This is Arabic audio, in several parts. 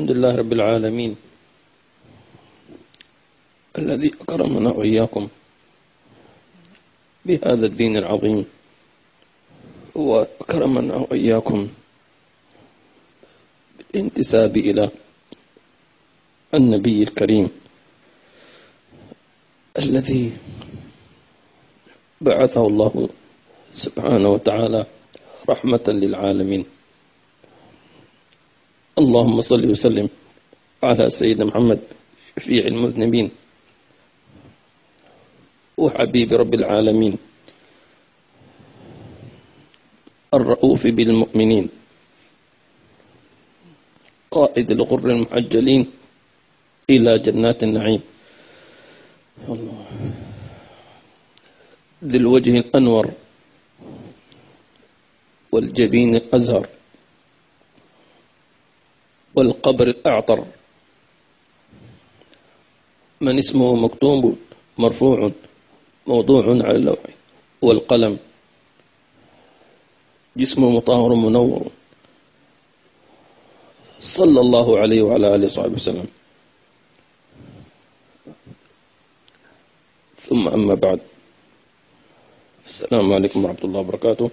الحمد لله رب العالمين الذي أكرمنا وإياكم بهذا الدين العظيم. وأكرمنا وإياكم بالانتساب إلى النبي الكريم الذي بعثه الله سبحانه وتعالى رحمة للعالمين. اللهم صل وسلم على سيدنا محمد شفيع المذنبين وحبيب رب العالمين الرؤوف بالمؤمنين قائد الغر المحجلين إلى جنات النعيم. ذي الوجه الأنور والجبين الأزهر. والقبر الأعطر. من اسمه مكتوب مرفوع موضوع على اللوح والقلم. جسمه مطهر منور. صلى الله عليه وعلى آله وصحبه وسلم. ثم أما بعد. السلام عليكم ورحمة الله وبركاته.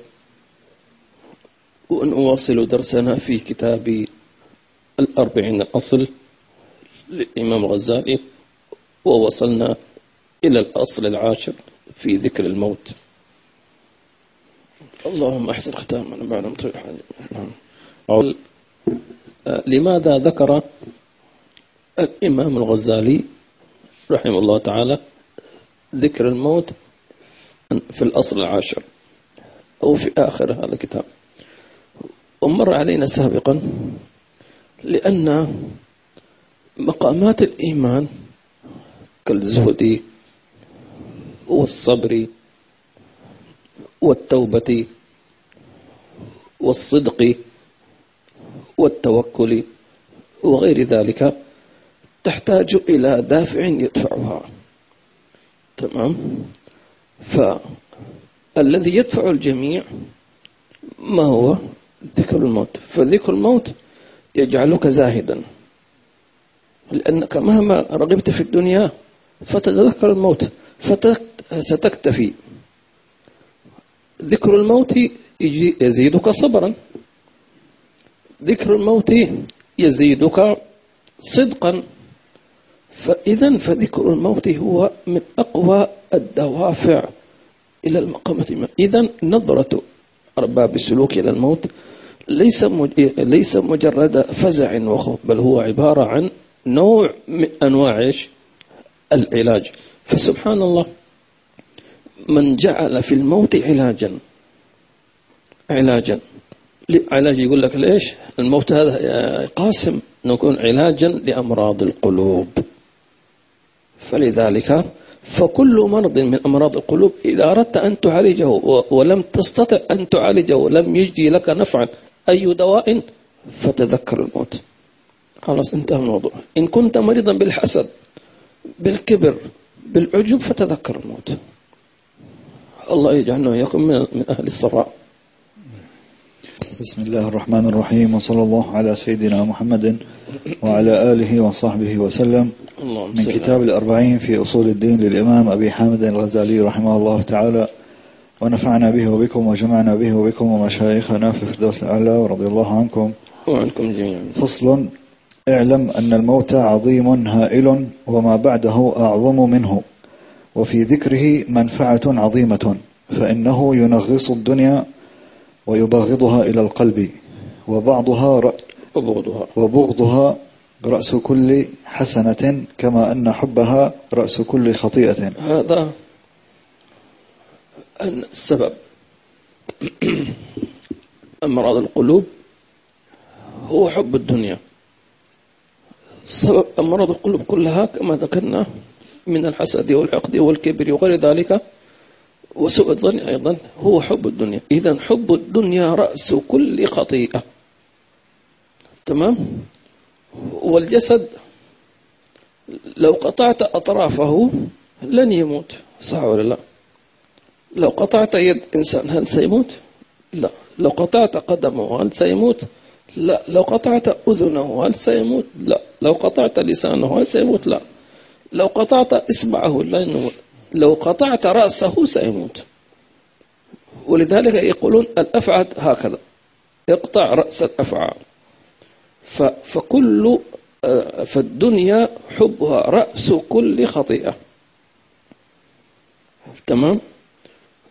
ونواصل درسنا في كتاب الأربعين الأصل للإمام الغزالي ووصلنا إلى الأصل العاشر في ذكر الموت. اللهم أحسن ختامنا بعد مطير نعم. لماذا ذكر الإمام الغزالي رحمه الله تعالى ذكر الموت في الأصل العاشر أو في آخر هذا الكتاب؟ ومر علينا سابقا لأن مقامات الإيمان كالزهد والصبر والتوبة والصدق والتوكل وغير ذلك تحتاج إلى دافع يدفعها. تمام؟ فالذي يدفع الجميع ما هو؟ ذكر الموت. فذكر الموت يجعلك زاهدا. لأنك مهما رغبت في الدنيا فتتذكر الموت فستكتفي ذكر الموت يزيدك صبرا. ذكر الموت يزيدك صدقا. فإذا فذكر الموت هو من أقوى الدوافع إلى المقامة. إذا نظرة أرباب السلوك إلى الموت ليس ليس مجرد فزع وخوف بل هو عبارة عن نوع من أنواع العلاج. فسبحان الله من جعل في الموت علاجا علاجا. علاج يقول لك ليش؟ الموت هذا قاسم نكون علاجا لأمراض القلوب. فلذلك فكل مرض من أمراض القلوب إذا أردت أن تعالجه ولم تستطع أن تعالجه ولم يجدي لك نفعا أي دواء؟ فتذكر الموت. خلاص انتهى الموضوع. إن كنت مريضا بالحسد بالكبر بالعجب فتذكر الموت. الله يجعلنا ويكون من أهل الصفاء بسم الله الرحمن الرحيم وصلى الله على سيدنا محمد وعلى آله وصحبه وسلم. من كتاب الأربعين في أصول الدين للإمام أبي حامد الغزالي رحمه الله تعالى. ونفعنا به وبكم وجمعنا به وبكم ومشايخنا في الفردوس الأعلى ورضي الله عنكم. وعنكم جميعا. فصل اعلم أن الموت عظيم هائل وما بعده أعظم منه. وفي ذكره منفعة عظيمة فإنه ينغص الدنيا ويبغضها إلى القلب وبعضها رأ وبغضها. وبغضها رأس كل حسنة كما أن حبها رأس كل خطيئة. هذا السبب أمراض القلوب هو حب الدنيا. سبب أمراض القلوب كلها كما ذكرنا من الحسد والعقد والكبر وغير ذلك وسوء الظن أيضا هو حب الدنيا. إذا حب الدنيا رأس كل خطيئة. تمام؟ والجسد لو قطعت أطرافه لن يموت صح ولا لا؟ لو قطعت يد إنسان هل سيموت؟ لا. لو قطعت قدمه هل سيموت؟ لا. لو قطعت أذنه هل سيموت؟ لا. لو قطعت لسانه هل سيموت؟ لا. لو قطعت إصبعه لا يموت. لو قطعت رأسه سيموت. ولذلك يقولون الأفعى هكذا. اقطع رأس الأفعى فكل آه، فالدنيا حبها رأس كل خطيئة. تمام؟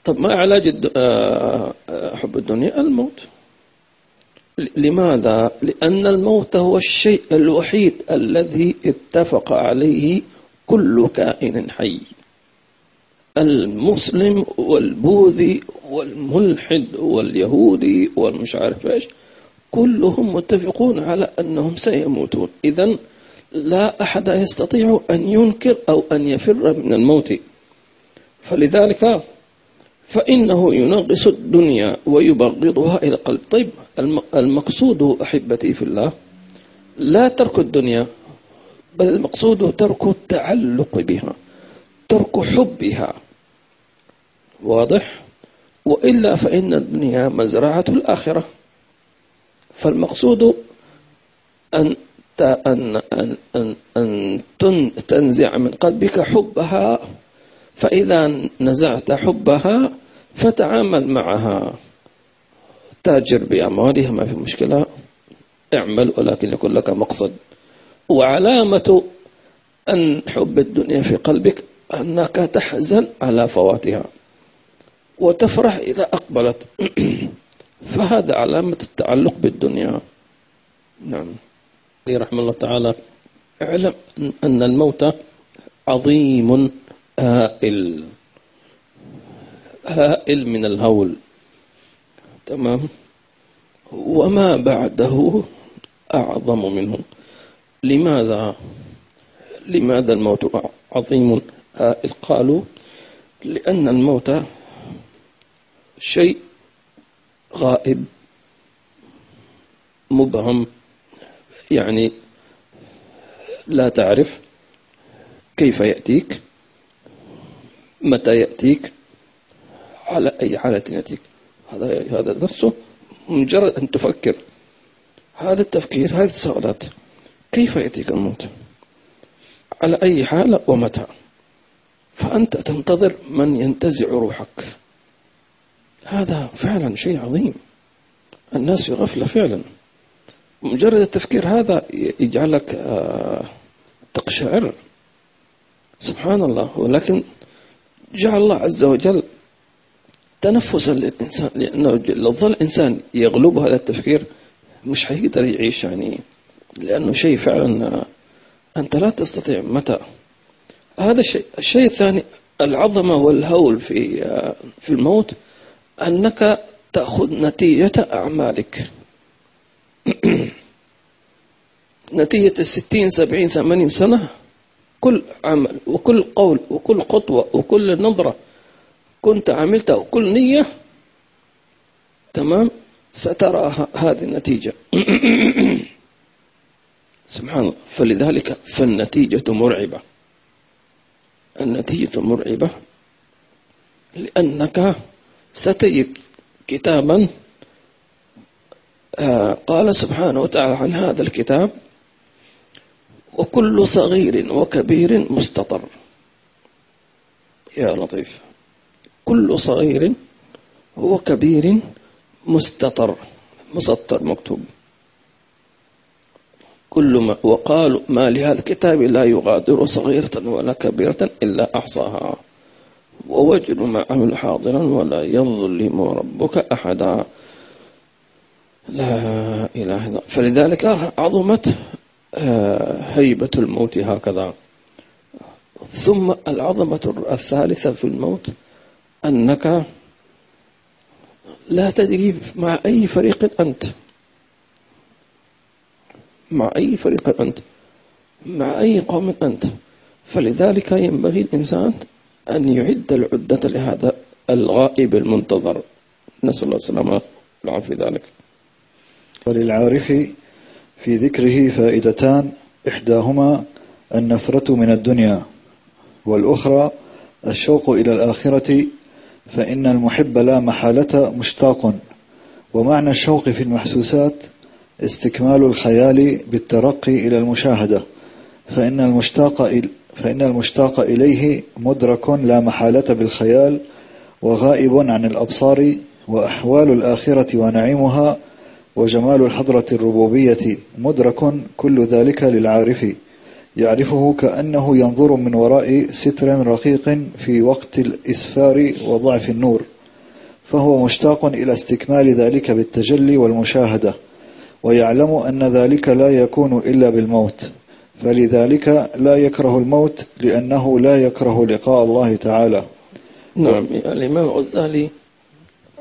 طب ما علاج آه، آه، حب الدنيا؟ الموت. لماذا؟ لأن الموت هو الشيء الوحيد الذي اتفق عليه كل كائن حي. المسلم والبوذي والملحد واليهودي والمش عارف إيش كلهم متفقون على أنهم سيموتون. اذا لا أحد يستطيع أن ينكر أو أن يفر من الموت. فلذلك فإنه ينغص الدنيا ويبغضها إلى القلب. طيب المقصود أحبتي في الله لا ترك الدنيا بل المقصود ترك التعلق بها ترك حبها. واضح؟ وإلا فإن الدنيا مزرعة الآخرة. فالمقصود أن أن أن أن, أن تنزع من قلبك حبها فإذا نزعت حبها فتعامل معها. تاجر بأموالها ما في مشكلة. اعمل ولكن يكون لك مقصد. وعلامة أن حب الدنيا في قلبك أنك تحزن على فواتها. وتفرح إذا أقبلت. فهذا علامة التعلق بالدنيا. نعم. رحمه الله تعالى. اعلم أن الموت عظيم. هائل هائل من الهول. تمام؟ وما بعده أعظم منه. لماذا؟ لماذا الموت عظيم هائل. قالوا لأن الموت شيء غائب مبهم. يعني لا تعرف كيف يأتيك. متى يأتيك؟ على أي حالة يأتيك؟ هذا هذا نفسه مجرد أن تفكر. هذا التفكير هذه السؤالات كيف يأتيك الموت؟ على أي حالة ومتى؟ فأنت تنتظر من ينتزع روحك. هذا فعلا شيء عظيم. الناس في غفلة فعلا. مجرد التفكير هذا يجعلك آه، تقشعر. سبحان الله. ولكن جعل الله عز وجل تنفسا للإنسان لأنه لو ظل الإنسان يغلب هذا التفكير مش حيقدر يعيش يعني لأنه شيء فعلا أنت لا تستطيع. متى؟ هذا الشيء. الشيء الثاني العظمة والهول في في الموت أنك تأخذ نتيجة أعمالك. نتيجة الستين سبعين ثمانين سنة كل عمل وكل قول وكل خطوة وكل نظرة كنت عملتها وكل نية تمام؟ سترى هذه النتيجة. سبحان الله. فلذلك فالنتيجة مرعبة. النتيجة مرعبة لأنك ستجد كتابا آه، قال سبحانه وتعالى عن هذا الكتاب وكل صغير وكبير مستطر. يا لطيف. كل صغير وكبير مستطر. مسطر مكتوب. كل ما وقالوا ما لهذا الكتاب لا يغادر صغيرة ولا كبيرة إلا أحصاها. ووجدوا ما عملوا حاضرا ولا يظلم ربك أحدا. لا إله إلا فلذلك عظمت هيبة الموت هكذا. ثم العظمة الثالثة في الموت أنك لا تدري مع أي فريق أنت. مع أي فريق أنت. مع أي قوم أنت. فلذلك ينبغي الإنسان أن يعد العدة لهذا الغائب المنتظر. نسأل الله السلامة والعافية. ذلك. وللعارف في ذكره فائدتان. إحداهما النفرة من الدنيا والأخرى الشوق إلى الآخرة فإن المحب لا محالة مشتاق. ومعنى الشوق في المحسوسات استكمال الخيال بالترقي إلى المشاهدة فإن المشتاق فإن المشتاق إليه مدرك لا محالة بالخيال وغائب عن الأبصار وأحوال الآخرة ونعيمها وجمال الحضرة الربوبية مدرك كل ذلك للعارف. يعرفه كأنه ينظر من وراء ستر رقيق في وقت الإسفار وضعف النور فهو مشتاق إلى استكمال ذلك بالتجلي والمشاهدة ويعلم أن ذلك لا يكون إلا بالموت. فلذلك لا يكره الموت لأنه لا يكره لقاء الله تعالى. نعم الإمام الغزالي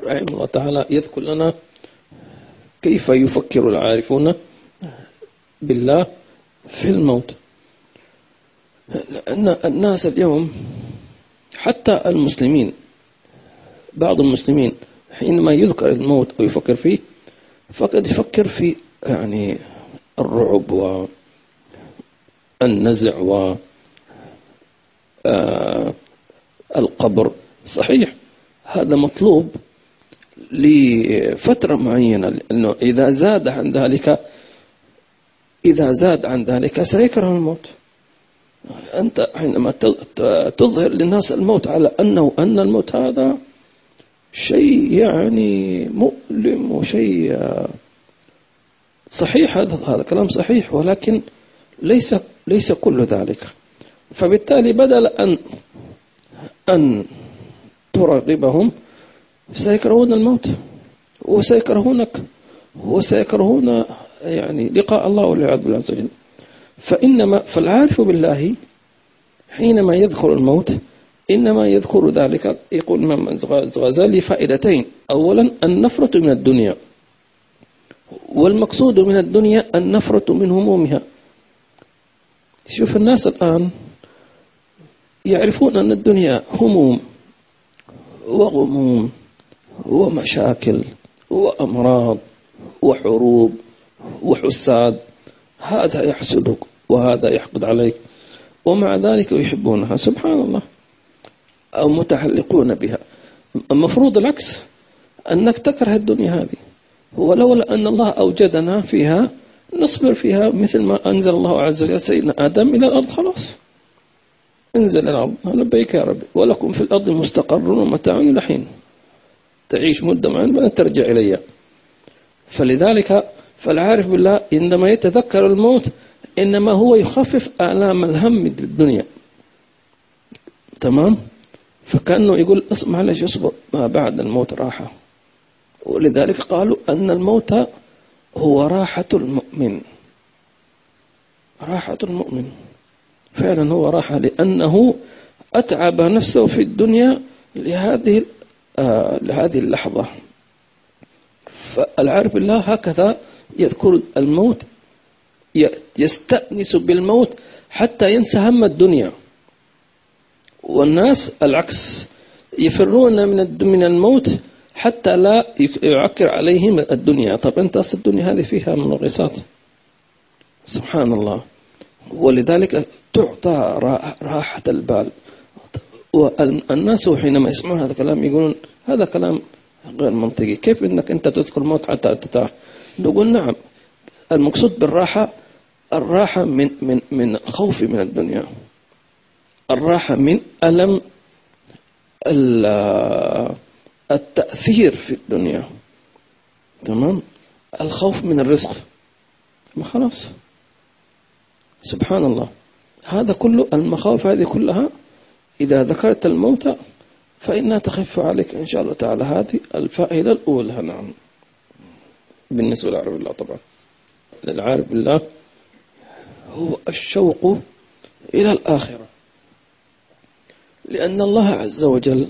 رحمه الله تعالى يذكر لنا كيف يفكر العارفون بالله في الموت؟ لأن الناس اليوم حتى المسلمين بعض المسلمين حينما يذكر الموت ويفكر فيه فقد يفكر في يعني الرعب والنزع و آه، القبر. صحيح هذا مطلوب لفترة معينة لأنه إذا زاد عن ذلك إذا زاد عن ذلك سيكره الموت. أنت حينما تظهر للناس الموت على أنه أن الموت هذا شيء يعني مؤلم وشيء صحيح هذا هذا كلام صحيح ولكن ليس ليس كل ذلك. فبالتالي بدل أن أن ترغبهم سيكرهون الموت. وسيكرهونك. وسيكرهون يعني لقاء الله والعياذ بالله عز وجل. فإنما فالعارف بالله حينما يذكر الموت إنما يذكر ذلك يقول الإمام الغزالي فائدتين. أولا النفرة من الدنيا. والمقصود من الدنيا النفرة من همومها. شوف الناس الآن يعرفون أن الدنيا هموم وغموم. ومشاكل وأمراض وحروب وحساد. هذا يحسدك وهذا يحقد عليك. ومع ذلك يحبونها. سبحان الله. أو متعلقون بها. المفروض العكس. أنك تكره الدنيا هذه. ولولا أن الله أوجدنا فيها نصبر فيها مثل ما أنزل الله عز وجل. سيدنا آدم إلى الأرض خلاص. انزل الأرض. لبيك يا ربي. ولكم في الأرض مستقر ومتاع إلى حين. تعيش مدة معينة بعدين ترجع إلي فلذلك فالعارف بالله عندما يتذكر الموت إنما هو يخفف آلام الهم الدنيا. تمام؟ فكأنه يقول اسمع معلش اصبر ما بعد الموت راحة. ولذلك قالوا أن الموت هو راحة المؤمن. راحة المؤمن. فعلا هو راحة لأنه أتعب نفسه في الدنيا لهذه لهذه اللحظة. فالعارف بالله هكذا يذكر الموت يستأنس بالموت حتى ينسى هم الدنيا. والناس العكس يفرون من من الموت حتى لا يعكر عليهم الدنيا. طب أنت أصل الدنيا هذه فيها منغصات. سبحان الله. ولذلك تعطى راحة البال. والناس حينما يسمعون هذا الكلام يقولون هذا كلام غير منطقي. كيف إنك أنت تذكر الموت حتى تتراح نقول نعم. المقصود بالراحة الراحة من من من خوف من الدنيا. الراحة من ألم التأثير في الدنيا. تمام؟ الخوف من الرزق. ما خلاص. سبحان الله. هذا كله المخاوف هذه كلها إذا ذكرت الموت فإنها تخف عليك إن شاء الله تعالى. هذه الفائدة الأولى. نعم. بالنسبة للعارف بالله طبعا. للعارف بالله هو الشوق إلى الآخرة. لأن الله عز وجل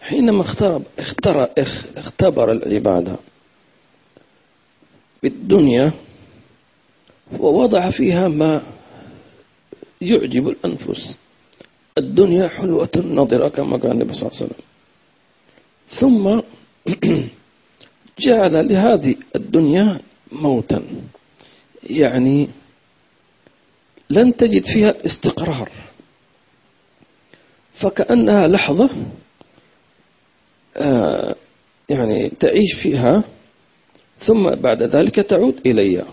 حينما اخترب اختر اختبر العبادة بالدنيا ووضع فيها ما يعجب الأنفس. الدنيا حلوة نظرة كما قال النبي صلى الله عليه وسلم. ثم جعل لهذه الدنيا موتا. يعني لن تجد فيها استقرار. فكأنها لحظة آه، يعني تعيش فيها ثم بعد ذلك تعود إلي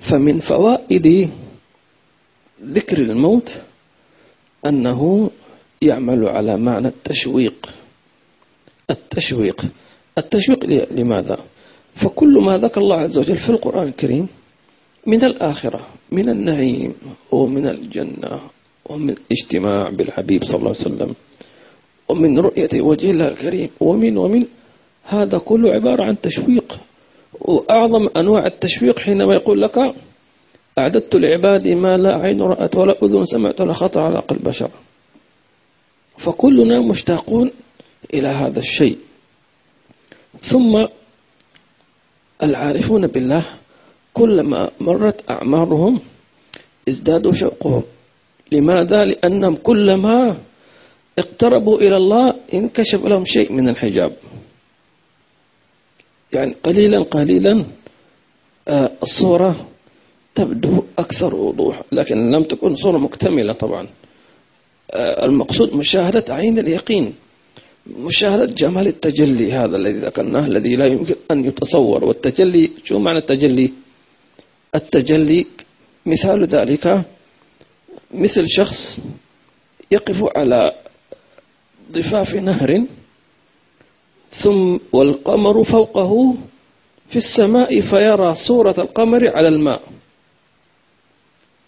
فمن فوائد ذكر الموت أنه يعمل على معنى التشويق. التشويق. التشويق لماذا؟ فكل ما ذكر الله عز وجل في القرآن الكريم من الآخرة من النعيم ومن الجنة ومن اجتماع بالحبيب صلى الله عليه وسلم ومن رؤية وجه الله الكريم ومن ومن هذا كله عبارة عن تشويق. وأعظم أنواع التشويق حينما يقول لك أعددت لعبادي ما لا عين رأت ولا أذن سمعت ولا خطر على قلب بشر. فكلنا مشتاقون إلى هذا الشيء. ثم العارفون بالله كلما مرت أعمارهم ازدادوا شوقهم. لماذا؟ لأنهم كلما اقتربوا إلى الله انكشف لهم شيء من الحجاب. يعني قليلا قليلا آه، الصورة تبدو أكثر وضوح لكن لم تكن صورة مكتملة طبعا. آه، المقصود مشاهدة عين اليقين مشاهدة جمال التجلي هذا الذي ذكرناه الذي لا يمكن أن يتصور. والتجلي شو معنى التجلي؟ التجلي مثال ذلك مثل شخص يقف على ضفاف نهر ثم والقمر فوقه في السماء فيرى صورة القمر على الماء.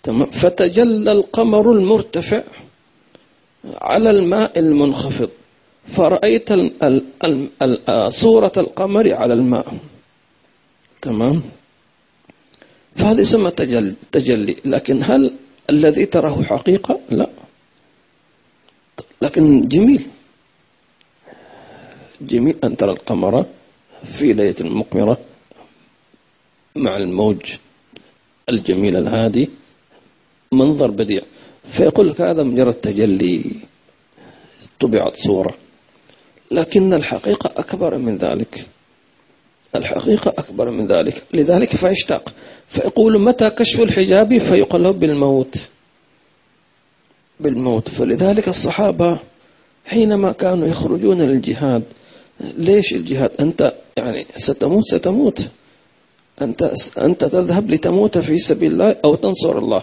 تمام. فتجلى القمر المرتفع على الماء المنخفض. فرأيت صورة القمر على الماء. تمام. فهذا يسمى تجلي. لكن هل الذي تراه حقيقة؟ لا. لكن جميل. جميل أن ترى القمر في ليلة مقمرة مع الموج الجميل الهادي. منظر بديع. فيقول لك هذا مجرد تجلي طبعت صورة. لكن الحقيقة أكبر من ذلك. الحقيقة أكبر من ذلك. لذلك فيشتاق. فيقول متى كشف الحجاب؟ فيقال له بالموت. بالموت. فلذلك الصحابة حينما كانوا يخرجون للجهاد ليش الجهاد؟ أنت يعني ستموت ستموت. أنت أنت تذهب لتموت في سبيل الله أو تنصر الله.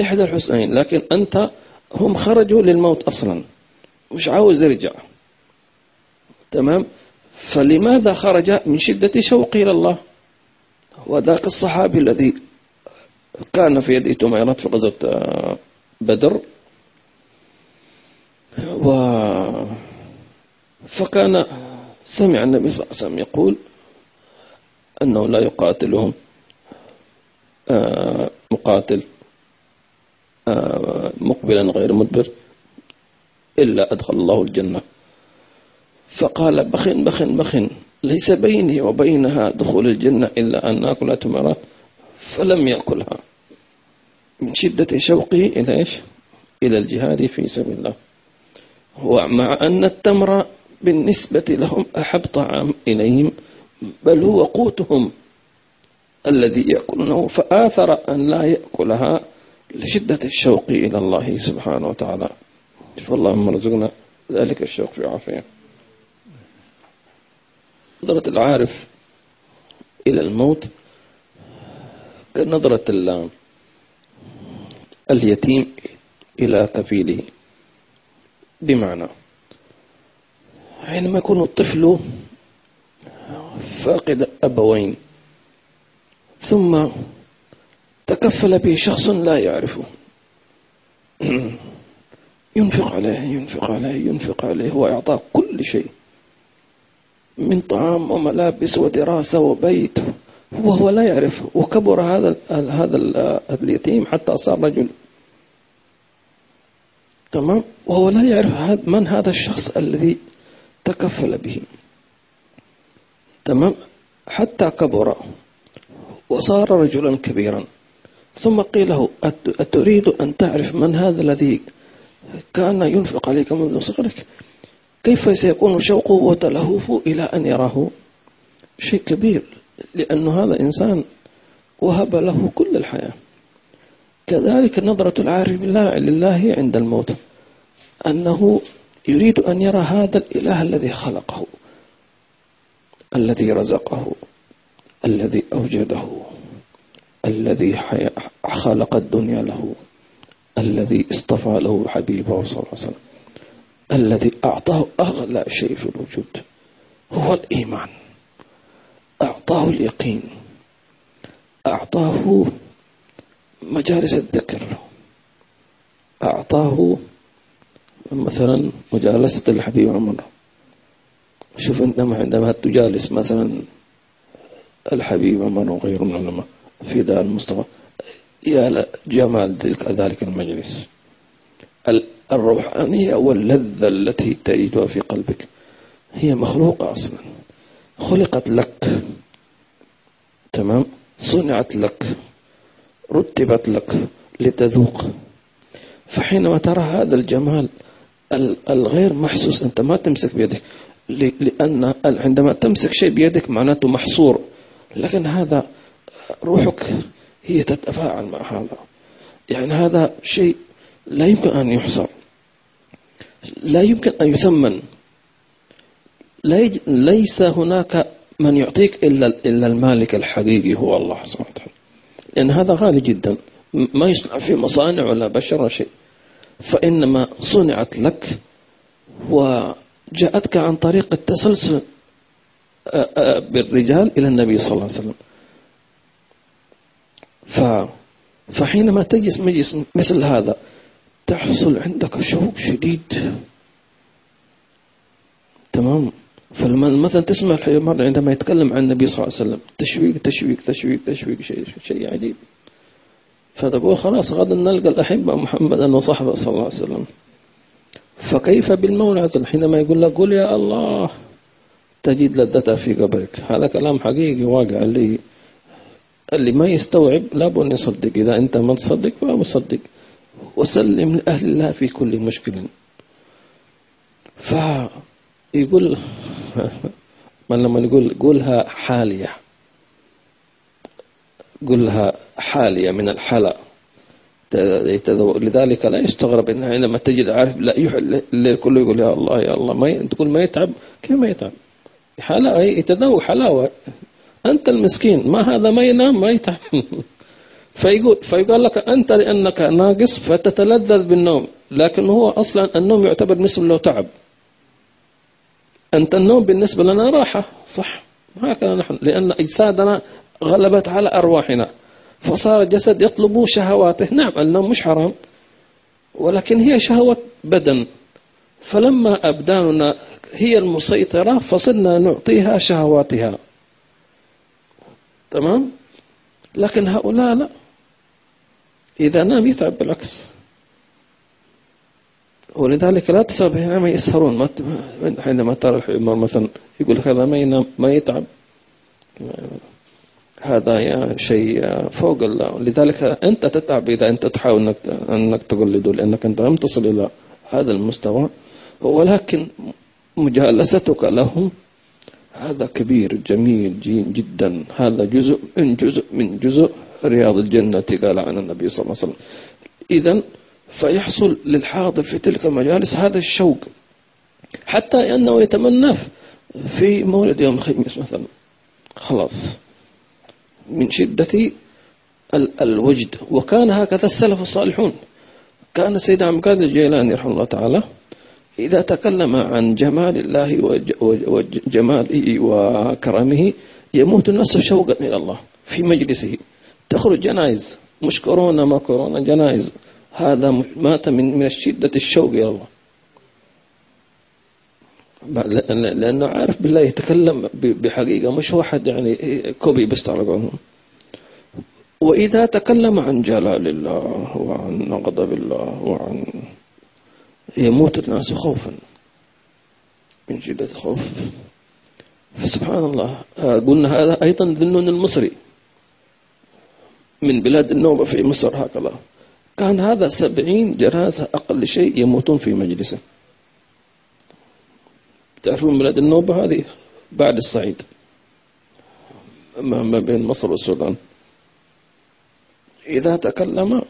إحدى الحسنين لكن أنت هم خرجوا للموت أصلا. مش عاوز يرجع. تمام؟ فلماذا خرج؟ من شدة شوقه إلى الله. وذاك الصحابي الذي كان في يده تميرات في غزوة آه، بدر. و فكان سمع النبي صلى الله عليه وسلم يقول أنه لا يقاتلهم آه، مقاتل. مقبلا غير مدبر إلا أدخل الله الجنة. فقال بخ بخ بخ ليس بيني وبينها دخول الجنة إلا أن نأكل تمرات فلم يأكلها. من شدة شوقه إلى إيش؟ إلى الجهاد في سبيل الله. ومع أن التمر بالنسبة لهم أحب طعام إليهم بل هو قوتهم الذي يأكلونه فآثر أن لا يأكلها. لشدة الشوق إلى الله سبحانه وتعالى. فاللهم ارزقنا ذلك الشوق في عافية نظرة العارف إلى الموت كنظرة اليتيم إلى كفيله بمعنى حينما يكون الطفل فاقد أبوين ثم تكفل به شخص لا يعرفه. ينفق عليه ينفق عليه ينفق عليه وإعطاه كل شيء. من طعام وملابس ودراسة وبيت وهو لا يعرف وكبر هذا هذا اليتيم حتى صار رجل. تمام؟ وهو لا يعرف من هذا الشخص الذي تكفل به. تمام؟ حتى كبر. وصار رجلا كبيرا. ثم قيل له أتريد أن تعرف من هذا الذي كان ينفق عليك منذ صغرك؟ كيف سيكون شوقه وتلهفه إلى أن يراه؟ شيء كبير لأن هذا إنسان وهب له كل الحياة. كذلك نظرة العارف لله عند الموت أنه يريد أن يرى هذا الإله الذي خلقه الذي رزقه الذي أوجده. الذي خلق الدنيا له الذي اصطفى له حبيبه صلى الله عليه وسلم الذي أعطاه أغلى شيء في الوجود هو الإيمان. أعطاه اليقين. أعطاه مجالس الذكر. أعطاه مثلا مجالسة الحبيب عمر شوف عندما عندما تجالس مثلا الحبيب عمر وغيره من العلماء في دار المصطفى. يا جمال ذلك المجلس. الروحانية واللذة التي تجدها في قلبك. هي مخلوقة أصلا. خلقت لك. تمام؟ صنعت لك. رتبت لك لتذوق. فحينما ترى هذا الجمال الغير محسوس أنت ما تمسك بيدك. لأن عندما تمسك شيء بيدك معناته محصور. لكن هذا روحك هي تتفاعل مع هذا. يعني هذا شيء لا يمكن أن يحصر لا يمكن أن يثمن. ليس هناك من يعطيك إلا إلا المالك الحقيقي هو الله سبحانه وتعالى. لأن هذا غالي جدا. ما يصنع في مصانع ولا بشر شيء. فإنما صنعت لك وجاءتك عن طريق التسلسل بالرجال إلى النبي صلى الله عليه وسلم. ف فحينما تجلس مجلس مثل هذا تحصل عندك شوق شديد. تمام؟ فمثلا تسمع مرة عندما يتكلم عن النبي صلى الله عليه وسلم تشويق تشويق تشويق تشويق شيء شيء عجيب. فتقول خلاص غدا نلقى الأحبة محمدا وصحبه صلى الله عليه وسلم. فكيف بالمولى عز وجل حينما يقول لك قل يا الله. تجد لذتها في قبرك. هذا كلام حقيقي واقع اللي اللي ما يستوعب لابد يصدق. إذا أنت ما تصدق فهو مصدق. وسلم لأهل الله في كل مشكل. فيقول من لما نقول قولها حالية. قولها حالية من الحلا. لذلك لا يستغرب ان عندما تجد عارف لا الليل كله يقول يا الله يا الله. ما تقول ما يتعب كيف ما يتعب؟ حلاوة يتذوق حلاوة. أنت المسكين ما هذا ما ينام ما يتعب. فيقول فيقول لك أنت لأنك ناقص فتتلذذ بالنوم لكن هو أصلا النوم يعتبر بالنسبة له تعب. أنت النوم بالنسبة لنا راحة صح. هكذا نحن لأن أجسادنا غلبت على أرواحنا فصار الجسد يطلب شهواته. نعم النوم مش حرام ولكن هي شهوة بدن. فلما أبداننا هي المسيطرة فصرنا نعطيها شهواتها. تمام؟ لكن هؤلاء لا. إذا نام يتعب بالعكس. ولذلك لا تصاب حينما يسهرون. حينما ترى الحمار مثلا يقول هذا ما ينام ما يتعب. هذا يا شيء فوق الله. لذلك أنت تتعب إذا أنت تحاول أنك, أنك تقلده لأنك أنت لم تصل إلى هذا المستوى. ولكن مجالستك لهم هذا كبير جميل جدا. هذا جزء من جزء من جزء رياض الجنة قال عن النبي صلى الله عليه وسلم. إذا فيحصل للحاضر في تلك المجالس هذا الشوق حتى أنه يتمنى في مولد يوم الخميس مثلا. خلاص. من شدة الوجد. وكان هكذا السلف الصالحون. كان سيدنا عبد الجيلاني رحمه الله تعالى إذا تكلم عن جمال الله وجماله وكرمه يموت الناس شوقا إلى الله في مجلسه. تخرج جنائز مش كورونا ما كورونا جنائز هذا مات من من شدة الشوق إلى الله. لأنه عارف بالله يتكلم بحقيقة مش واحد يعني كوبي بس على وإذا تكلم عن جلال الله وعن غضب الله وعن يموت الناس خوفا. من شدة الخوف. فسبحان الله. قلنا هذا أيضا ذنون المصري. من بلاد النوبة في مصر هكذا. كان هذا سبعين جنازة أقل شيء يموتون في مجلسه. تعرفون بلاد النوبة هذه؟ بعد الصعيد. ما بين مصر والسودان. إذا تكلم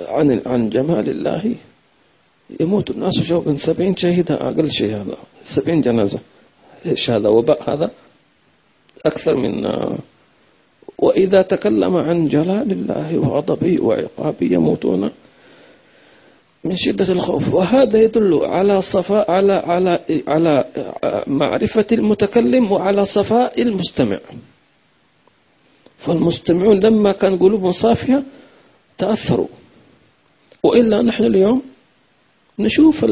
عن عن جمال الله يموت الناس شوقا سبعين شهيد أقل شيء هذا. سبعين جنازة. إيش هذا؟ وباء هذا؟ أكثر من وإذا تكلم عن جلال الله وغضبه وعقابه يموتون من شدة الخوف. وهذا يدل على صفاء على على على معرفة المتكلم وعلى صفاء المستمع. فالمستمعون لما كان قلوبهم صافية تأثروا. وإلا نحن اليوم نشوف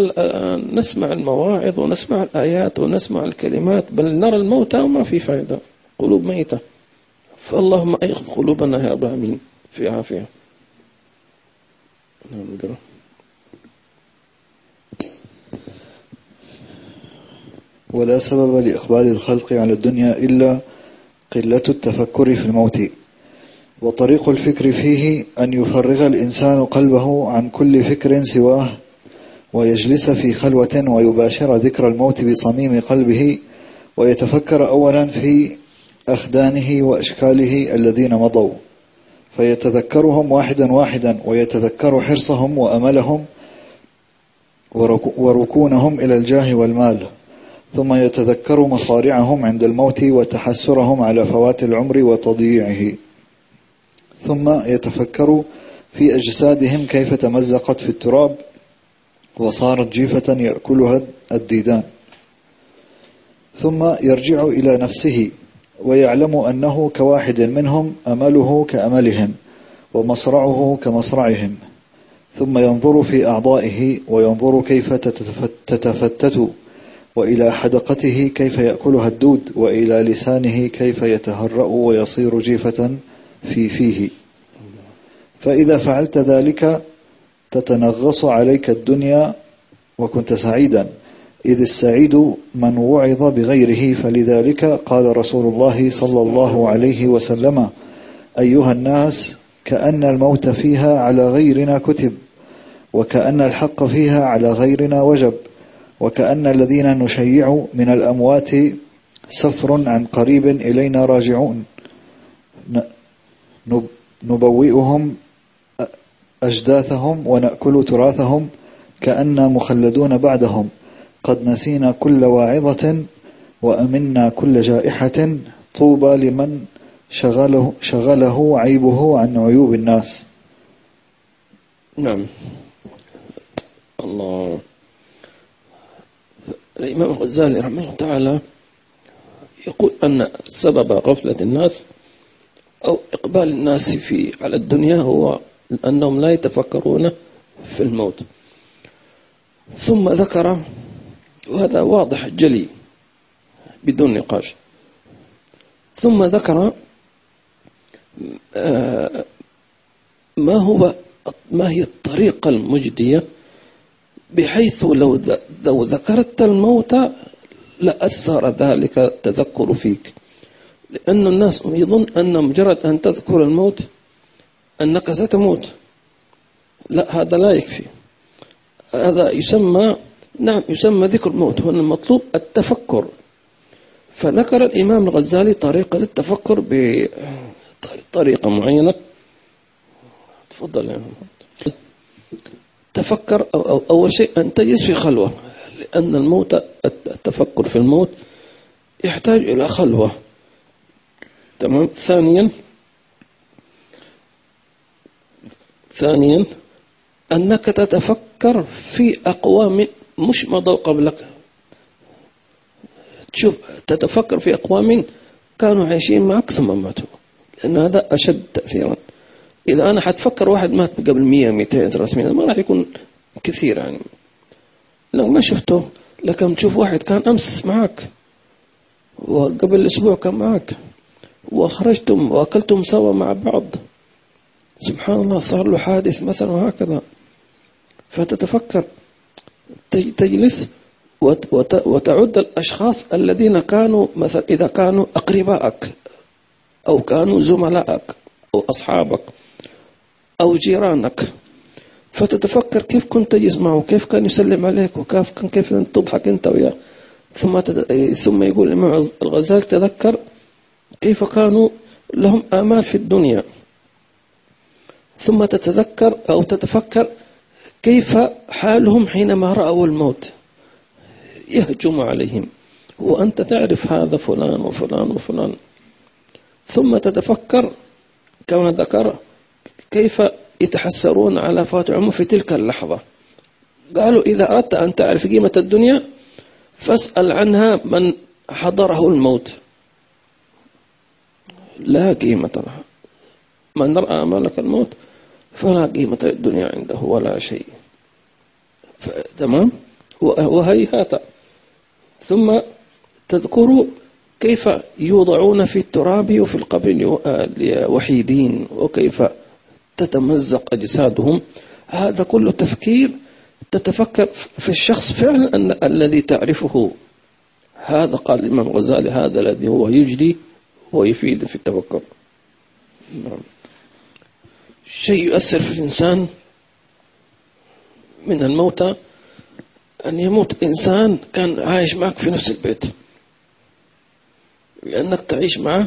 نسمع المواعظ ونسمع الآيات ونسمع الكلمات بل نرى الموتى وما في فائدة. قلوب ميتة. فاللهم أيقظ قلوبنا يا رب العالمين. في عافية. نعم ولا سبب لإقبال الخلق على الدنيا إلا قلة التفكر في الموت. وطريق الفكر فيه أن يفرغ الإنسان قلبه عن كل فكر سواه. ويجلس في خلوة ويباشر ذكر الموت بصميم قلبه ويتفكر أولا في أخدانه وأشكاله الذين مضوا. فيتذكرهم واحدا واحدا ويتذكر حرصهم وأملهم وركونهم إلى الجاه والمال. ثم يتذكر مصارعهم عند الموت وتحسرهم على فوات العمر وتضييعه. ثم يتفكر في أجسادهم كيف تمزقت في التراب وصارت جيفة يأكلها الديدان. ثم يرجع إلى نفسه ويعلم أنه كواحد منهم أمله كأملهم ومصرعه كمصرعهم. ثم ينظر في أعضائه وينظر كيف تتفتت وإلى حدقته كيف يأكلها الدود وإلى لسانه كيف يتهرأ ويصير جيفة في فيه. فإذا فعلت ذلك تتنغص عليك الدنيا وكنت سعيدا. إذ السعيد من وعظ بغيره فلذلك قال رسول الله صلى الله عليه وسلم أيها الناس كأن الموت فيها على غيرنا كتب وكأن الحق فيها على غيرنا وجب وكأن الذين نشيع من الأموات سفر عن قريب إلينا راجعون. نبوئهم أجداثهم ونأكل تراثهم كأننا مخلدون بعدهم. قد نسينا كل واعظة وأمنا كل جائحة. طوبى لمن شغله, شغله عيبه عن عيوب الناس. نعم. الله. الإمام الغزالي رحمه الله تعالى يقول أن سبب غفلة الناس أو إقبال الناس في على الدنيا هو أنهم لا يتفكرون في الموت. ثم ذكر وهذا واضح جلي بدون نقاش. ثم ذكر آه، ما هو ما هي الطريقة المجدية بحيث لو لو ذكرت الموت لأثر ذلك التذكر فيك. لأن الناس يظن أن مجرد أن تذكر الموت أنك ستموت. لا هذا لا يكفي. هذا يسمى نعم يسمى ذكر الموت هنا المطلوب التفكر. فذكر الإمام الغزالي طريقة التفكر بطريقة معينة. تفضل يا تفكر أو, أو أول شيء أن تجلس في خلوة لأن الموت التفكر في الموت يحتاج إلى خلوة. تمام؟ ثانيا ثانيا أنك تتفكر في أقوام مش مضوا قبلك. تشوف تتفكر في أقوام كانوا عايشين معك ثم ماتوا لأن هذا أشد تأثيرا. إذا أنا حتفكر واحد مات قبل 100 200 300 ما راح يكون كثير يعني. لو ما شفته لكن تشوف واحد كان أمس معك وقبل أسبوع كان معك وخرجتم وأكلتم سوا مع بعض. سبحان الله صار له حادث مثلا وهكذا. فتتفكر تجلس وتعد الأشخاص الذين كانوا مثلا إذا كانوا أقربائك أو كانوا زملائك أو أصحابك أو جيرانك. فتتفكر كيف كنت تجلس معه وكيف كان يسلم عليك وكيف كان كيف تضحك أنت وياه. ثم ثم يقول الإمام الغزال تذكر كيف كانوا لهم آمال في الدنيا. ثم تتذكر أو تتفكر كيف حالهم حينما رأوا الموت. يهجم عليهم. وأنت تعرف هذا فلان وفلان وفلان. ثم تتفكر كما ذكر كيف يتحسرون على فوات في تلك اللحظة. قالوا إذا أردت أن تعرف قيمة الدنيا فاسأل عنها من حضره الموت. لا قيمة لها. من رأى ملك الموت فلا قيمة للدنيا عنده ولا شيء. تمام؟ وهيهات ثم تذكروا كيف يوضعون في التراب وفي القبر وحيدين وكيف تتمزق أجسادهم. هذا كله تفكير تتفكر في الشخص فعلا أن الذي تعرفه. هذا قال الإمام الغزالي هذا الذي هو يجري ويفيد في التفكر. نعم. شيء يؤثر في الإنسان من الموتى أن يموت إنسان كان عايش معك في نفس البيت. لأنك تعيش معه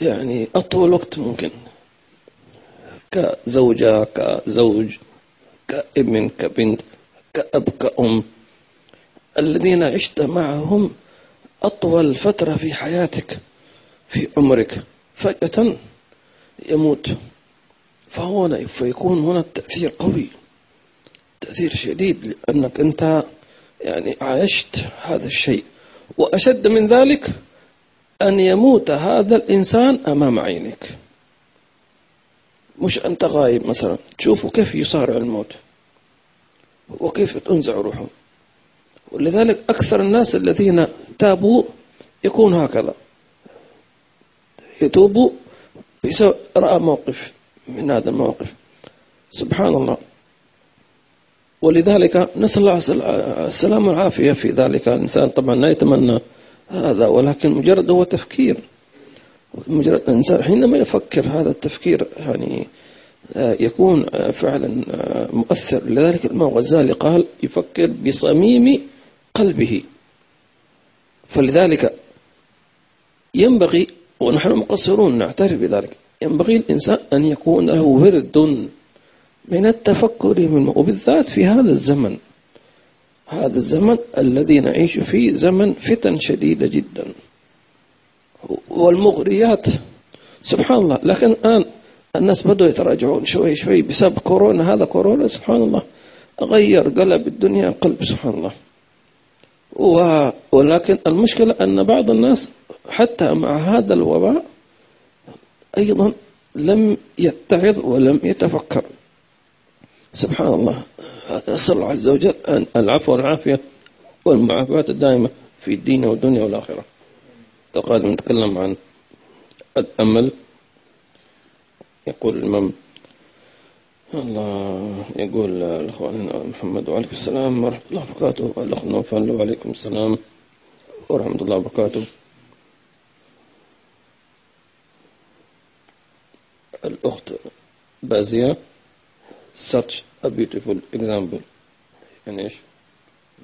يعني أطول وقت ممكن. كزوجة كزوج كابن كبنت كأب كأم. الذين عشت معهم أطول فترة في حياتك في عمرك فجأة يموت. فهو فيكون هنا التأثير قوي. تأثير شديد لأنك أنت يعني عايشت هذا الشيء. وأشد من ذلك أن يموت هذا الإنسان أمام عينك مش أنت غايب مثلا. تشوفوا كيف يصارع الموت. وكيف تنزع روحه. ولذلك أكثر الناس الذين تابوا يكون هكذا. يتوبوا بسبب رأى موقف. من هذا الموقف. سبحان الله ولذلك نسأل الله السلام والعافية في ذلك. الإنسان طبعا لا يتمنى هذا ولكن مجرد هو تفكير. مجرد الإنسان حينما يفكر هذا التفكير يعني آه، يكون آه، فعلا آه، مؤثر. لذلك الإمام الغزالي قال يفكر بصميم قلبه. فلذلك ينبغي ونحن مقصرون نعترف بذلك. ينبغي الإنسان أن يكون له ورد من التفكر وبالذات في هذا الزمن. هذا الزمن الذي نعيش فيه زمن فتن شديدة جدا. والمغريات سبحان الله. لكن الآن الناس بدأوا يتراجعون شوي شوي بسبب كورونا. هذا كورونا سبحان الله غير قلب الدنيا قلب سبحان الله. ولكن المشكلة أن بعض الناس حتى مع هذا الوباء أيضا لم يتعظ ولم يتفكر. سبحان الله. أسأل الله عز وجل أن العفو والعافية والمعافاة الدائمة في الدين والدنيا والآخرة. تقادم نتكلم عن الأمل. يقول الإمام الله يقول الأخوان محمد وعليكم السلام ورحمة الله وبركاته. الأخ نوفل وعليكم السلام ورحمة الله وبركاته. الأخت بازية. Such a beautiful example. يعني إيش؟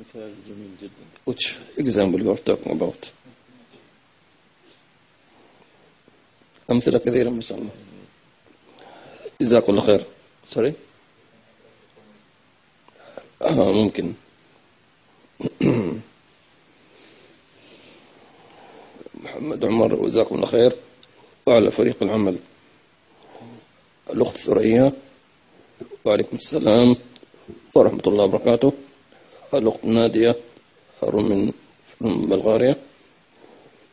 مثال جميل جدا. Which example you are talking about? أمثلة كثيرة ما شاء الله. جزاكم الله خير. سوري آه ممكن. محمد عمر جزاكم الله خير. وعلى فريق العمل. الأخت ثريا وعليكم السلام ورحمة الله وبركاته. الأخت نادية من بلغاريا.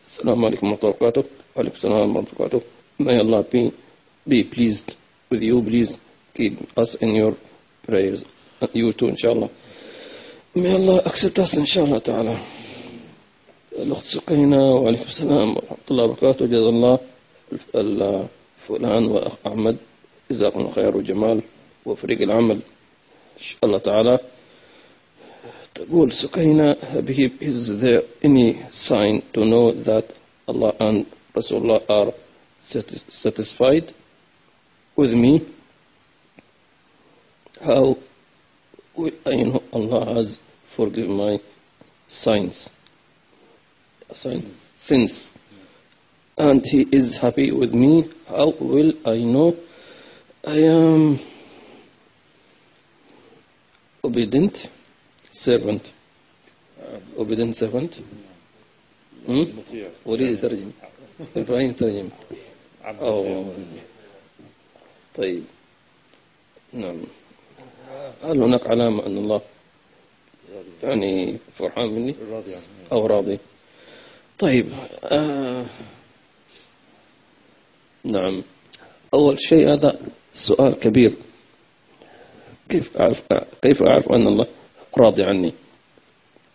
السلام عليكم ورحمة الله وبركاته. وعليكم السلام ورحمة الله وبركاته. May Allah be, be pleased with you. Please keep us in your prayers. You too inshallah. May Allah accept us inshallah تعالى الأخت سكينة وعليكم السلام ورحمة الله وبركاته. جزا الله فلان والأخ أحمد. جزاكم الله خير وجمال وفريق العمل إن شاء الله تعالى تقول سكينة is there any sign to know that Allah and Rasulullah are satisfied with me how will I know Allah has forgiven my sins sins sins and he is happy with me how will I know I am obedient servant. obedient servant. أريد أترجم إبراهيم ترجم. أو طيب. نعم. هل هناك علامة أن الله يعني فرحان مني؟ أو راضي. طيب آه نعم. أول شيء هذا سؤال كبير كيف أعرف كيف أعرف أن الله راضي عني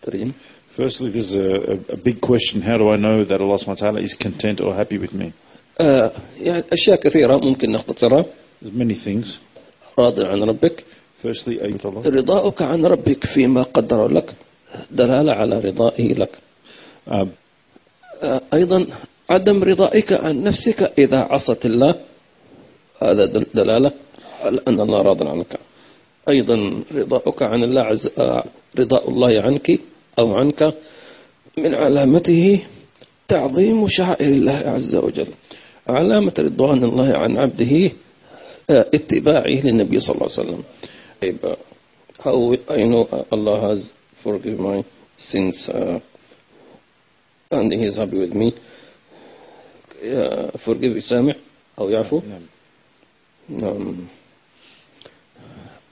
ترجم Firstly, this is a, a, big question. How do I know that Allah subhanahu wa ta'ala is content or happy with me? آه يعني أشياء كثيرة ممكن نختصرها. There's many things. راضي عن ربك. Firstly, with Allah. رضاؤك عن ربك فيما قدر لك دلالة على رضائه لك. Um, آه أيضا عدم رضائك عن نفسك إذا عصت الله هذا دلالة على أن الله راض عنك. أيضا رضاؤك عن الله عز رضاء الله عنك أو عنك من علامته تعظيم شعائر الله عز وجل. علامة رضوان الله عن عبده اتباعه للنبي صلى الله عليه وسلم. how I know Allah has forgiven my sins uh, and he is happy with me. uh, forgive يسامح أو يعفو. نعم.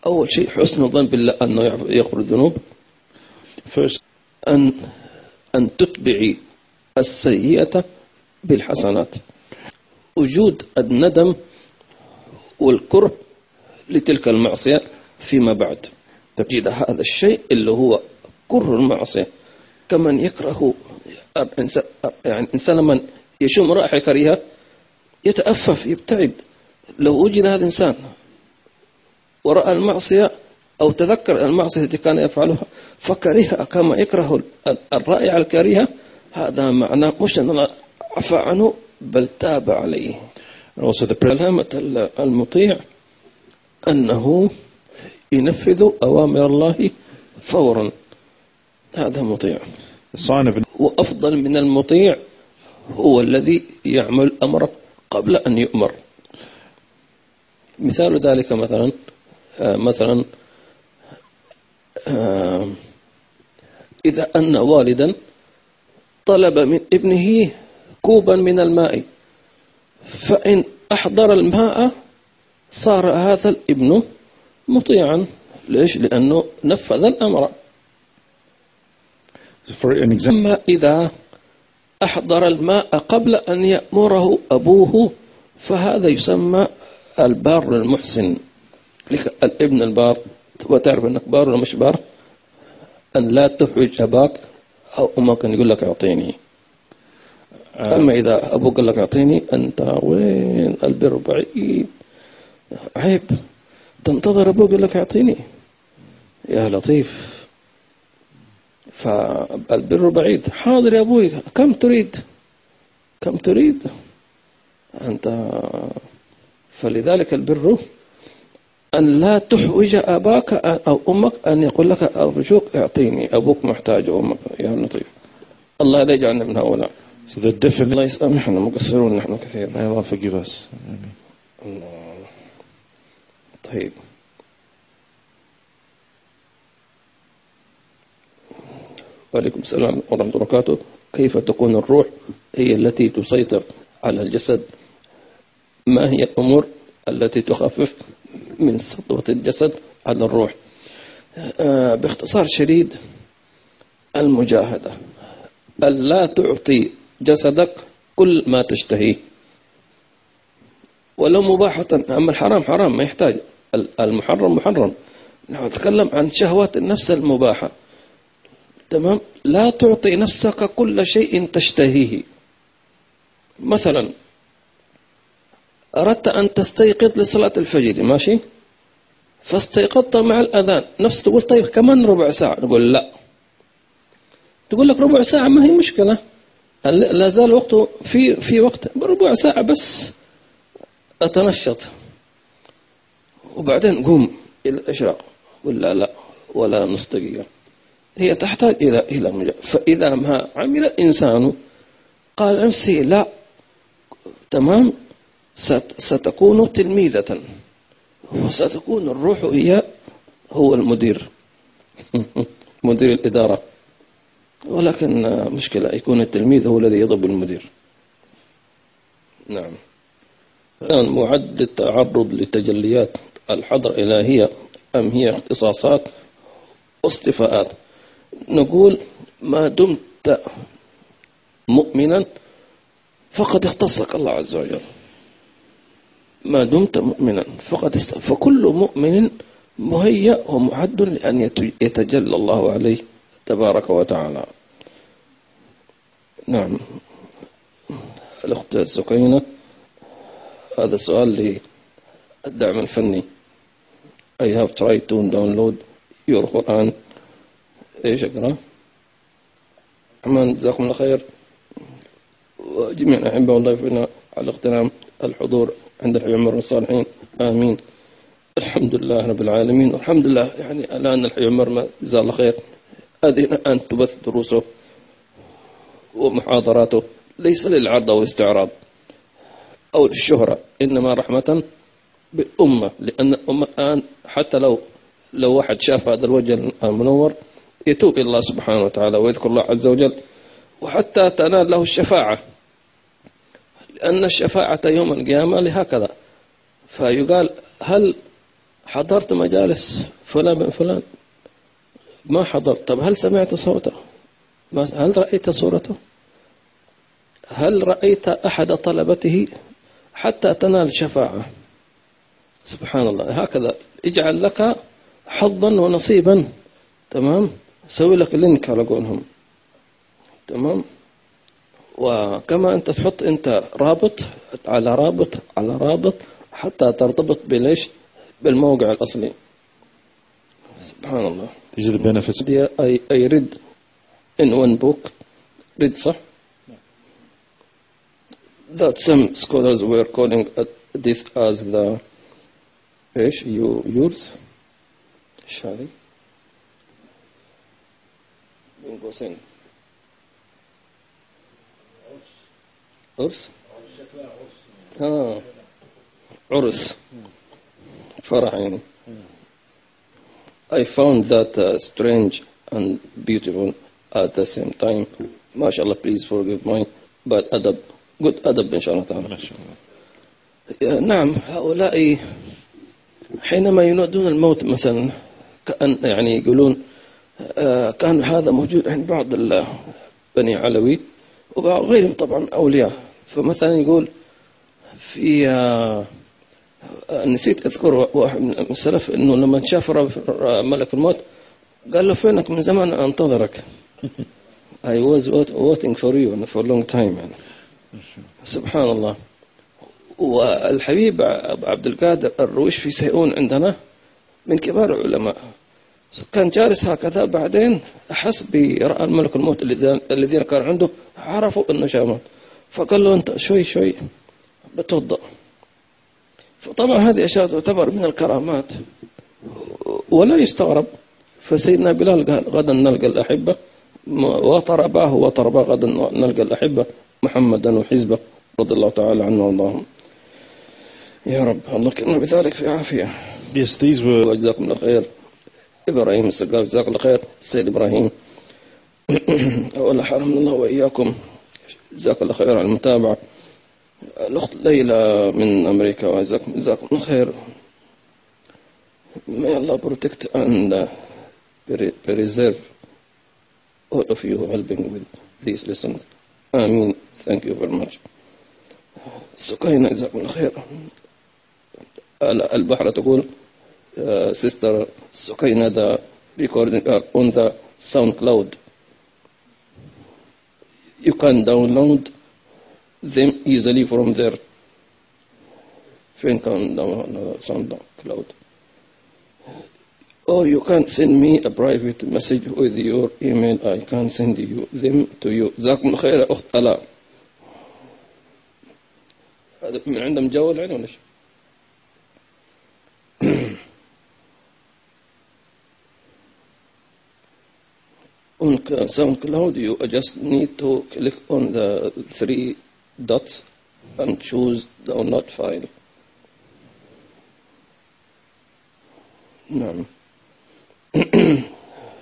أول شيء حسن الظن بالله أنه يغفر الذنوب. First, أن أن تتبعي السيئة بالحسنات. وجود الندم والكره لتلك المعصية فيما بعد. تجد هذا الشيء اللي هو كره المعصية. كمن يكره يعني إنسان من يشم رائحة كريهة يتأفف يبتعد. لو وجد هذا الإنسان ورأى المعصية أو تذكر المعصية التي كان يفعلها فكرهها كما يكره الرائع الكريهة هذا معنى مش أن الله عفى عنه بل تاب عليه. علامة المطيع أنه ينفذ أوامر الله فورا. هذا مطيع. وأفضل من المطيع هو الذي يعمل الأمر قبل أن يؤمر. مثال ذلك مثلا آه، مثلا آه، إذا أن والدا طلب من ابنه كوبا من الماء فإن أحضر الماء صار هذا الابن مطيعا. ليش؟ لأنه نفذ الأمر. أما إذا أحضر الماء قبل أن يأمره أبوه فهذا يسمى البار المحسن. الابن البار. وتعرف أنك بار ولا مش بار؟ أن لا تحوج أباك أو أمك أن يقول لك أعطيني. آه. أما إذا أبوك قال لك أعطيني أنت وين؟ البر بعيد. عيب. تنتظر أبوك يقول لك أعطيني. يا لطيف. فالبر بعيد. حاضر يا أبوي. كم تريد؟ كم تريد؟ أنت فلذلك البر أن لا تحوج أباك أو أمك أن يقول لك أرجوك اعطيني أبوك محتاج وأمك يا لطيف. الله لا يجعلنا من هؤلاء. So the الله يسامحنا مقصرون نحن كثير. May Allah forgive us. الله. طيب. وعليكم السلام ورحمة الله وبركاته. كيف تكون الروح؟ هي التي تسيطر على الجسد. ما هي الأمور التي تخفف من سطوة الجسد على الروح؟ آه، باختصار شديد المجاهدة ألا تعطي جسدك كل ما تشتهيه. ولو مباحة أما الحرام حرام ما يحتاج. المحرم محرم. نتكلم عن شهوات النفس المباحة. تمام؟ لا تعطي نفسك كل شيء تشتهيه. مثلا أردت أن تستيقظ لصلاة الفجر ماشي؟ فاستيقظت مع الأذان. نفس تقول طيب كمان ربع ساعة. نقول لا. تقول لك ربع ساعة ما هي مشكلة. لا زال وقته في في وقت. ربع ساعة بس. أتنشط. وبعدين قوم إلى الإشراق. ولا لا ولا نص دقيقة هي تحتاج إلى إلى فإذا ما عمل الإنسان قال نفسه لا. تمام؟ ستكون تلميذة. وستكون الروح هي هو المدير. مدير الإدارة. ولكن مشكلة يكون التلميذ هو الذي يضرب المدير. نعم. الآن معد التعرض لتجليات الحضرة الإلهية أم هي اختصاصات واصطفاءات نقول ما دمت مؤمنا فقد اختصك الله عز وجل. ما دمت مؤمنا فقد است... فكل مؤمن مهيأ ومعد لأن يتجلى الله عليه تبارك وتعالى. نعم. الأخت سكينة هذا السؤال للدعم الفني. I have tried to download your Quran. إيش أقرأ؟ الرحمن جزاكم الله خير. وجميع الأحبة والله فينا على اغتنام الحضور. عند الحي عمر آمين. الحمد لله رب العالمين. والحمد لله. يعني الآن الحي عمر جزاه الله خير. هذه الآن تبث دروسه ومحاضراته. ليس للعرض أو الاستعراض أو للشهرة إنما رحمة بالأمة. لأن الأمة الآن حتى لو لو واحد شاف هذا الوجه المنور يتوب إلى الله سبحانه وتعالى ويذكر الله عز وجل وحتى تنال له الشفاعة. لأن الشفاعة يوم القيامة لهكذا. فيقال هل حضرت مجالس فلان بن فلان؟ ما حضرت. طب هل سمعت صوته؟ هل رأيت صورته؟ هل رأيت أحد طلبته حتى تنال شفاعة؟ سبحان الله هكذا. اجعل لك حظا ونصيبا. تمام؟ سوي لك لينك على قولهم. تمام؟ وكما أنت تحط أنت رابط على رابط على رابط حتى ترتبط بليش؟ بالموقع الأصلي. سبحان الله. These are the benefits. I, I read in one book. Read صح that some scholars were calling this as the إيش you, yours. شاري بين قوسين عرس آه عرس فرح يعني I found that uh, strange and beautiful at the same time. MashaAllah, please forgive my bad adab. Good adab إن شاء الله تعالى. نعم هؤلاء حينما ينادون الموت مثلا كأن يعني يقولون آه كان هذا موجود عند بعض بني علوي وبعض غيرهم طبعا أولياء فمثلا يقول في آه نسيت أذكر واحد من السلف أنه لما شاف ملك الموت قال له فينك من زمان أنتظرك. I was waiting for you for a long time يعني. سبحان الله. والحبيب عبد القادر الرويش في سيئون عندنا من كبار العلماء. كان جالس هكذا بعدين أحس برأى الملك الموت الذين كان عنده عرفوا أنه شامت فقال له أنت شوي شوي بتوضأ. فطبعا هذه أشياء تعتبر من الكرامات ولا يستغرب. فسيدنا بلال قال غدا نلقى الأحبة. وطرباه وطرباه غدا نلقى الأحبة. محمدا وحزبه رضي الله تعالى عنه وارضاهم. يا رب الله كرمنا بذلك في عافية. Yes, these were وجزاكم الله خير. إبراهيم السقاف جزاك الله خير. السيد إبراهيم. أولا حرمنا الله وإياكم. جزاك الله خير على المتابعة الأخت ليلى من أمريكا جزاكم جزاكم الله خير May Allah protect and uh, preserve all of you helping with these lessons. Ameen. Thank you very much. سكينة جزاكم الله خير البحرة تقول uh, sister Sukaina the recording uh, on the SoundCloud. You can download them easily from there. فين كان download SoundCloud? Or you can send me a private message with your email. I can send you them to you. جزاكم خير أخت ألاء. هذا من عندهم جوال يعني ولا إيش؟ On SoundCloud, you just need to click on the three dots and choose download file. نعم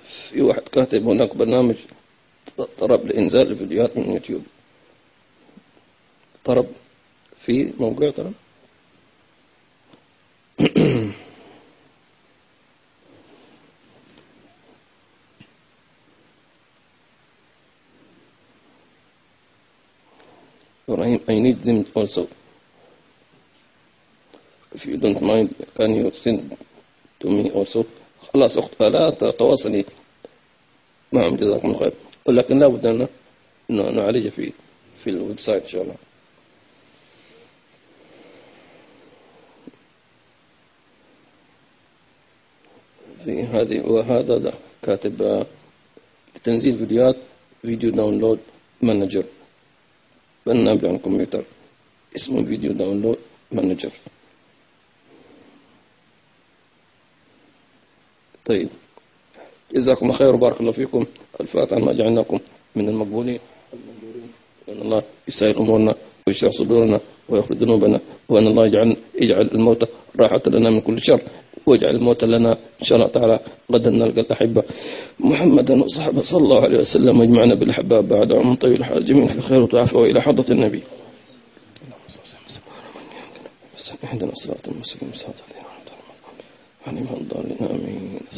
في واحد كاتب هناك برنامج طرب لإنزال الفيديوهات من يوتيوب طرب في موقع ترى Ibrahim, I need them also. If you don't mind, can you send to me also? خلاص أخت لا تواصلي معهم جزاكم الله خير ولكن لا بد أن أن نعالجه في في ال website إن شاء الله في هذه وهذا ده كاتب آه، لتنزيل فيديوهات video download manager برنامج عن الكمبيوتر اسمه video download مانجر طيب. جزاكم خير وبارك الله فيكم. الفاتحة ما جعلناكم من المقبولين وأن الله يسهل أمورنا ويشرح صدورنا ويغفر ذنوبنا. وأن الله يجعل يجعل الموت راحة لنا من كل شر. واجعل الموت لنا إن شاء الله تعالى. غدا نلقى الأحبة. محمدا وصحبه صلى الله عليه وسلم واجمعنا بالأحباب بعد عمر طويل الحال الجميع في الخير والعافية وإلى حضرة النبي. اهدنا الصراط المستقيم صراط الذين أنعمت عليهم غير المغضوب عليهم ولا الضالين آمين